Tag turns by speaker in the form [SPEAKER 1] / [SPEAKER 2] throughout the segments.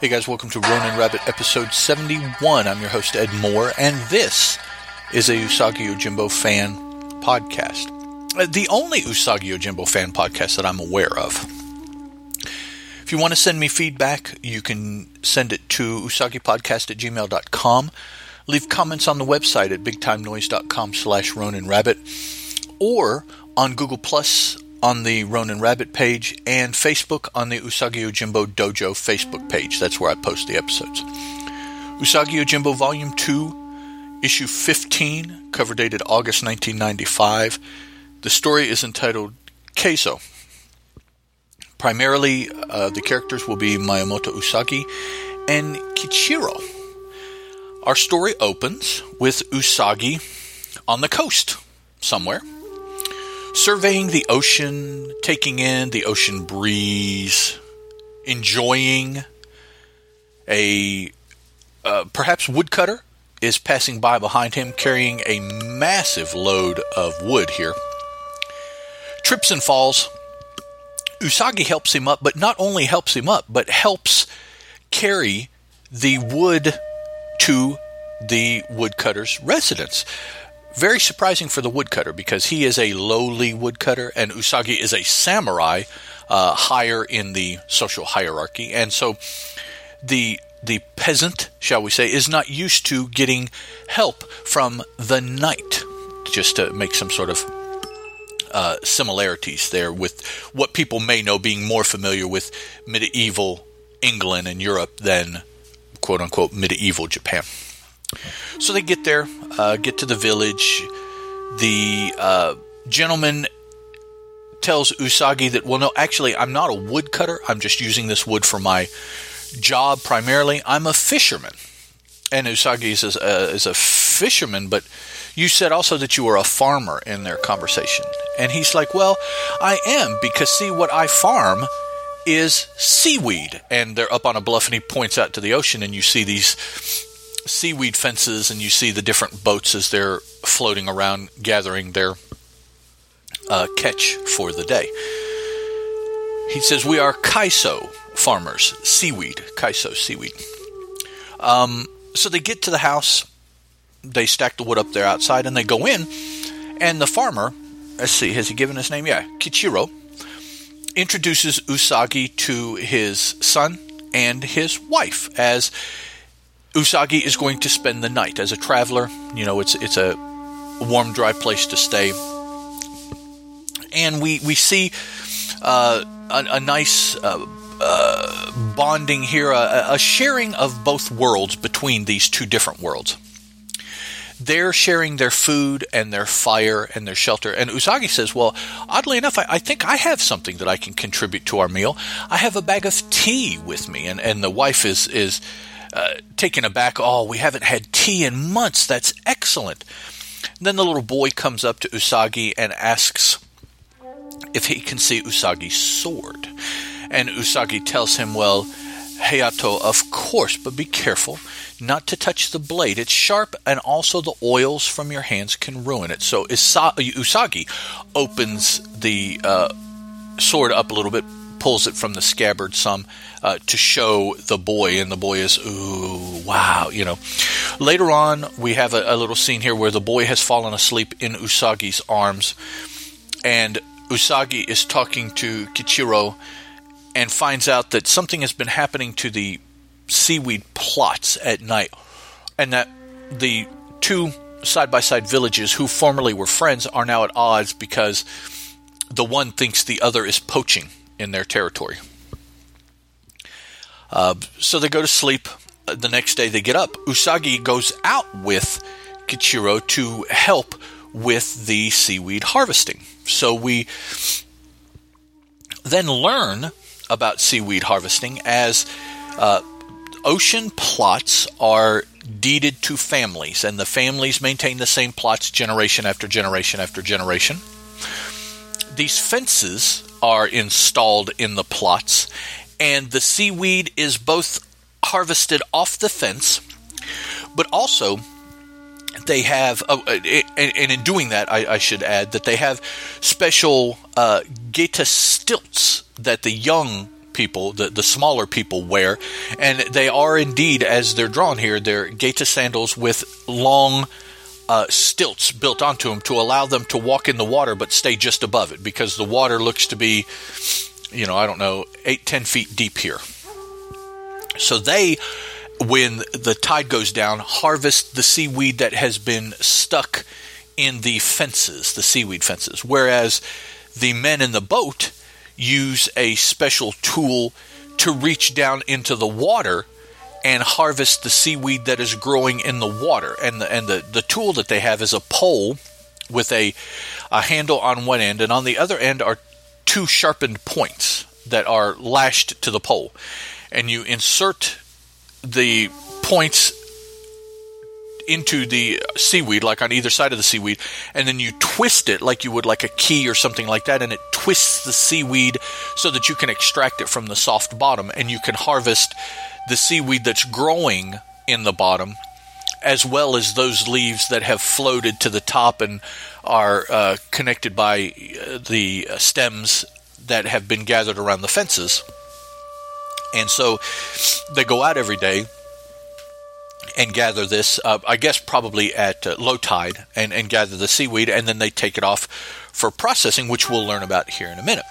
[SPEAKER 1] Hey guys, welcome to Ronin Rabbit episode 71. I'm your host Ed Moore, and this is a Usagi Yojimbo fan podcast. Uh, The only Usagi Yojimbo fan podcast that I'm aware of. If you want to send me feedback, you can send it to usagipodcast at gmail.com. Leave comments on the website at bigtimenoise.com slash Ronin Rabbit or on Google Plus on the Ronin Rabbit page and Facebook on the Usagi Yojimbo Dojo Facebook page. That's where I post the episodes. Usagi Yojimbo Volume 2, Issue 15, cover dated August 1995. The story is entitled Kaiso. Primarily, uh, the characters will be Miyamoto Usagi and Kichiro. Our story opens with Usagi on the coast somewhere surveying the ocean, taking in the ocean breeze, enjoying a uh, perhaps woodcutter is passing by behind him carrying a massive load of wood here. Trips and falls. Usagi helps him up, but not only helps him up, but helps carry the wood to the woodcutter's residence very surprising for the woodcutter because he is a lowly woodcutter and Usagi is a samurai uh, higher in the social hierarchy. And so the the peasant, shall we say, is not used to getting help from the knight, just to make some sort of uh, similarities there with what people may know being more familiar with medieval England and Europe than quote unquote medieval Japan. So they get there, uh, get to the village. The uh, gentleman tells Usagi that, well, no, actually, I'm not a woodcutter. I'm just using this wood for my job primarily. I'm a fisherman. And Usagi is a, is a fisherman, but you said also that you were a farmer in their conversation. And he's like, well, I am, because see, what I farm is seaweed. And they're up on a bluff, and he points out to the ocean, and you see these seaweed fences and you see the different boats as they're floating around gathering their uh, catch for the day. He says, We are kaiso farmers, seaweed, kaiso seaweed. Um, so they get to the house, they stack the wood up there outside, and they go in, and the farmer, let's see, has he given his name? Yeah, Kichiro, introduces Usagi to his son and his wife as Usagi is going to spend the night as a traveler. You know, it's it's a warm, dry place to stay, and we we see uh, a, a, nice uh, uh, bonding here, a, a sharing of both worlds between these two different worlds. They're sharing their food and their fire and their shelter. And Usagi says, Well, oddly enough, I, I, think I have something that I can contribute to our meal. I have a bag of tea with me. And, and the wife is, is uh, taken aback. Oh, we haven't had tea in months. That's excellent. Then the little boy comes up to Usagi and asks if he can see Usagi's sword. And Usagi tells him, Well, Hayato, of course, but be careful not to touch the blade. It's sharp, and also the oils from your hands can ruin it. So Usagi opens the uh, sword up a little bit, pulls it from the scabbard some uh, to show the boy, and the boy is, ooh, wow, you know. Later on, we have a, a little scene here where the boy has fallen asleep in Usagi's arms, and Usagi is talking to Kichiro and finds out that something has been happening to the seaweed plots at night, and that the two side by side villages who formerly were friends are now at odds because the one thinks the other is poaching in their territory. Uh, so they go to sleep. The next day they get up. Usagi goes out with Kichiro to help with the seaweed harvesting. So we then learn about seaweed harvesting as uh, ocean plots are deeded to families, and the families maintain the same plots generation after generation after generation. These fences are installed in the plots, and the seaweed is both harvested off the fence, but also they have, uh, and in doing that, I, I, should add that they have special uh, geta stilts that the young people, the, the smaller people, wear. And they are indeed, as they're drawn here, they're Geta sandals with long uh, stilts built onto them to allow them to walk in the water but stay just above it because the water looks to be, you know, I don't know, eight, ten feet deep here. So they, when the tide goes down, harvest the seaweed that has been stuck in the fences, the seaweed fences. Whereas the men in the boat use a special tool to reach down into the water and harvest the seaweed that is growing in the water. And the, and the, the tool that they have is a pole with a, a handle on one end, and on the other end are two sharpened points that are lashed to the pole. And you insert the points into the seaweed, like on either side of the seaweed, and then you twist it like you would like a key or something like that, and it twists the seaweed so that you can extract it from the soft bottom and you can harvest the seaweed that's growing in the bottom, as well as those leaves that have floated to the top and are uh, connected by uh, the stems that have been gathered around the fences. And so they go out every day and gather this, uh, I guess probably at uh, low tide, and, and gather the seaweed, and then they take it off for processing, which we'll learn about here in a minute.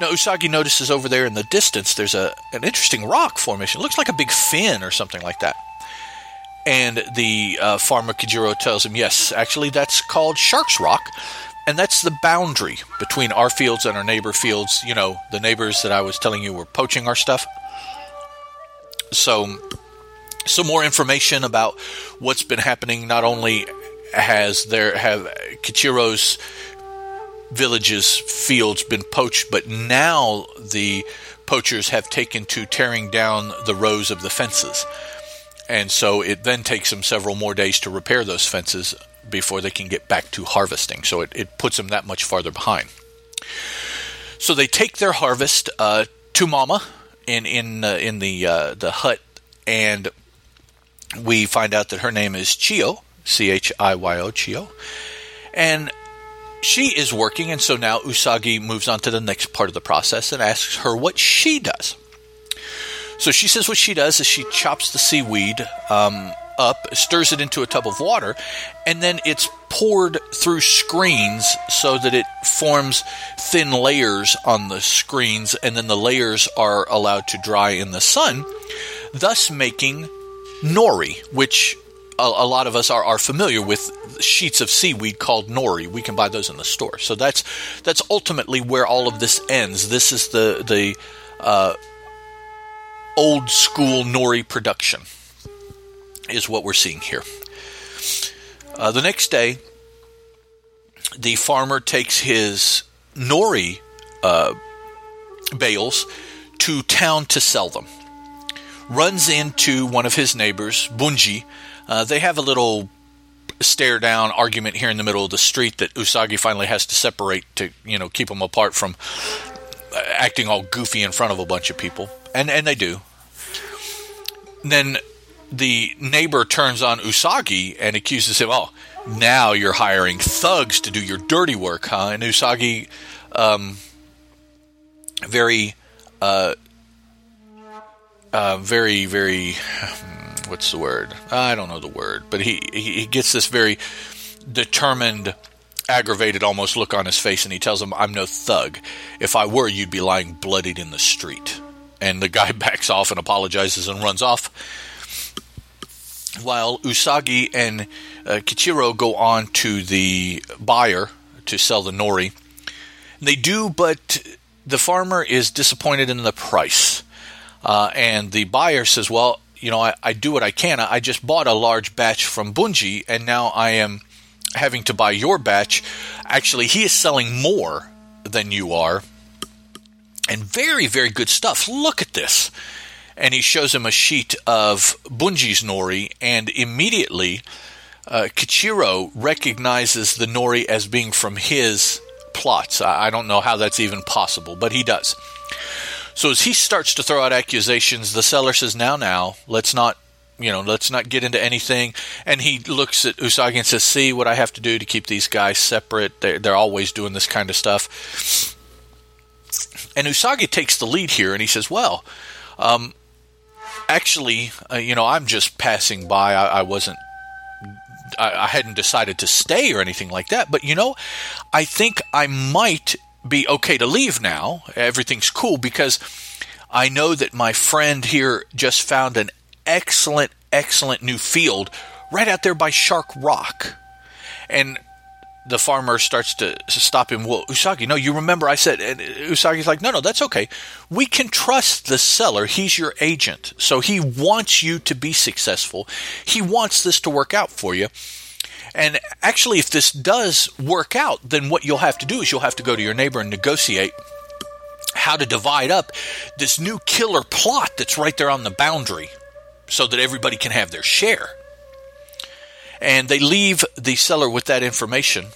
[SPEAKER 1] Now, Usagi notices over there in the distance there's a, an interesting rock formation. It looks like a big fin or something like that. And the uh, farmer Kichiro tells him, yes, actually, that's called Shark's Rock. And that's the boundary between our fields and our neighbor fields. You know, the neighbors that I was telling you were poaching our stuff. So, some more information about what's been happening. Not only has there have Kichiro's villages, fields been poached, but now the poachers have taken to tearing down the rows of the fences. And so it then takes them several more days to repair those fences before they can get back to harvesting. So it, it puts them that much farther behind. So they take their harvest uh, to Mama in in uh, in the uh, the hut, and we find out that her name is Chiyo, C H I Y O, Chiyo. and she is working, and so now Usagi moves on to the next part of the process and asks her what she does. So she says what she does is she chops the seaweed um, up, stirs it into a tub of water, and then it's poured through screens so that it forms thin layers on the screens, and then the layers are allowed to dry in the sun, thus making nori, which a, a, lot of us are, are familiar with sheets of seaweed called nori. We can buy those in the store. So that's that's ultimately where all of this ends. This is the the uh, old school nori production is what we're seeing here. Uh, the next day, the farmer takes his nori uh, bales to town to sell them. Runs into one of his neighbors, Bunji, uh, they have a little stare down argument here in the middle of the street that Usagi finally has to separate to you know keep them apart from uh, acting all goofy in front of a bunch of people, and and they do. then the neighbor turns on Usagi and accuses him. Oh, now you're hiring thugs to do your dirty work, huh? And Usagi, um, very, uh, uh, very, very what's the word? I don't know the word, but he he gets this very determined, aggravated almost look on his face, and he tells him, "I'm no thug. If I were, you'd be lying bloodied in the street." And the guy backs off and apologizes and runs off. While Usagi and uh, Kichiro go on to the buyer to sell the nori, they do, but the farmer is disappointed in the price. Uh, and the buyer says, Well, you know, I, I do what I can. I just bought a large batch from Bunji, and now I am having to buy your batch. Actually, he is selling more than you are. And very, very good stuff. Look at this. And he shows him a sheet of Bunji's nori, and immediately uh, Kichiro recognizes the nori as being from his plots. I, I don't know how that's even possible, but he does. So as he starts to throw out accusations, the seller says, "Now, now, let's not." You know, let's not get into anything. And he looks at Usagi and says, "See what I have to do to keep these guys separate. They're, they're always doing this kind of stuff." And Usagi takes the lead here, and he says, "Well, um, actually, uh, you know, I'm just passing by. I, I wasn't." I, I hadn't decided to stay or anything like that, but you know, I think I might be okay to leave now. Everything's cool because I know that my friend here just found an excellent, excellent new field right out there by Shark Rock. And the farmer starts to stop him. Well, Usagi, no, you remember I said, and Usagi's like, no, no, that's okay. We can trust the seller. He's your agent. So he wants you to be successful. He wants this to work out for you. And actually, if this does work out, then what you'll have to do is you'll have to go to your neighbor and negotiate how to divide up this new killer plot that's right there on the boundary so that everybody can have their share. And they leave the seller with that information,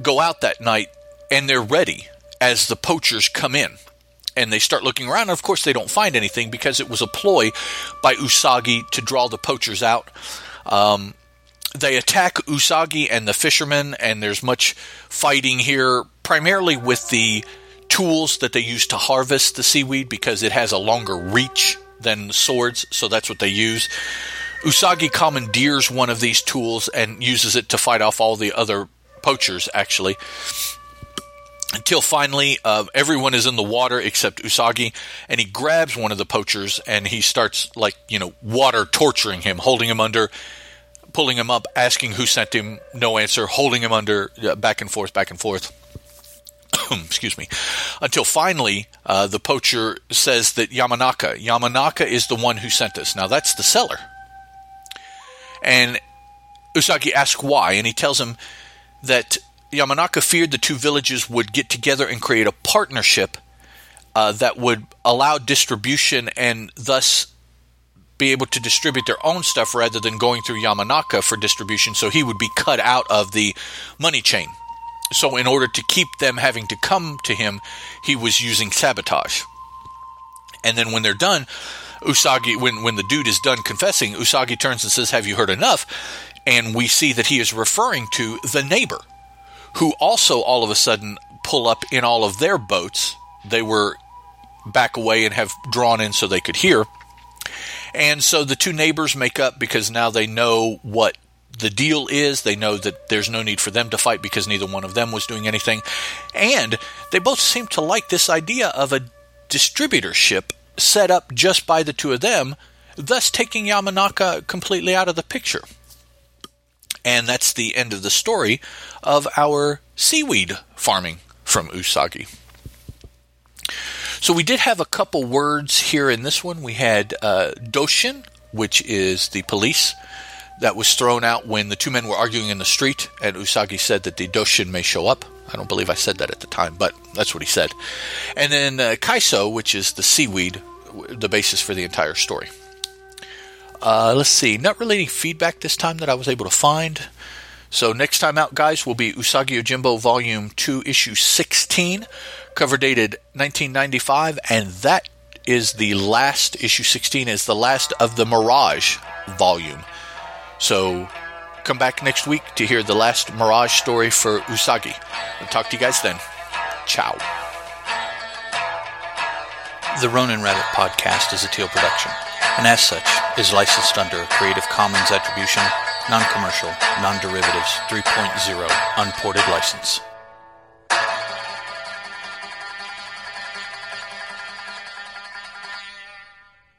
[SPEAKER 1] go out that night, and they're ready as the poachers come in. And they start looking around. And of course, they don't find anything because it was a ploy by Usagi to draw the poachers out. Um, they attack Usagi and the fishermen, and there's much fighting here, primarily with the tools that they use to harvest the seaweed because it has a longer reach than swords, so that's what they use. Usagi commandeers one of these tools and uses it to fight off all the other poachers, actually. Until finally, uh, everyone is in the water except Usagi, and he grabs one of the poachers and he starts, like, you know, water torturing him, holding him under, pulling him up, asking who sent him, no answer, holding him under, uh, back and forth, back and forth. excuse me, until finally uh, the poacher says that Yamanaka, Yamanaka is the one who sent us. Now that's the seller. And Usagi asks why, and he tells him that Yamanaka feared the two villages would get together and create a partnership uh, that would allow distribution and thus be able to distribute their own stuff rather than going through Yamanaka for distribution, so he would be cut out of the money chain. So, in order to keep them having to come to him, he was using sabotage. And then when they're done, Usagi, when, when the dude is done confessing, Usagi turns and says, Have you heard enough? And we see that he is referring to the neighbor, who also all of a sudden pull up in all of their boats. They were back away and have drawn in so they could hear. And so the two neighbors make up because now they know what the deal is. They know that there's no need for them to fight because neither one of them was doing anything. And they both seem to like this idea of a distributorship set up just by the two of them, thus taking Yamanaka completely out of the picture. And that's the end of the story of our seaweed farming from Usagi. So we did have a couple words here in this one. We had uh, Doshin, which is the police that was thrown out when the two men were arguing in the street, and Usagi said that the Doshin may show up. I don't believe I said that at the time, but that's what he said. And then uh, Kaiso, which is the seaweed, the basis for the entire story. Uh, let's see, not really any feedback this time that I was able to find. So next time out, guys, will be Usagi Yojimbo Volume 2, Issue 16, cover dated 1995, and that is the last, issue 16 is the last of the Mirage volume. So come back next week to hear the last Mirage story for Usagi. I'll talk to you guys then. Ciao.
[SPEAKER 2] The Ronin Rabbit podcast is a Teal production, and as such is licensed under a Creative Commons Attribution, Non-Commercial, Non-Derivatives 3.0 Unported License.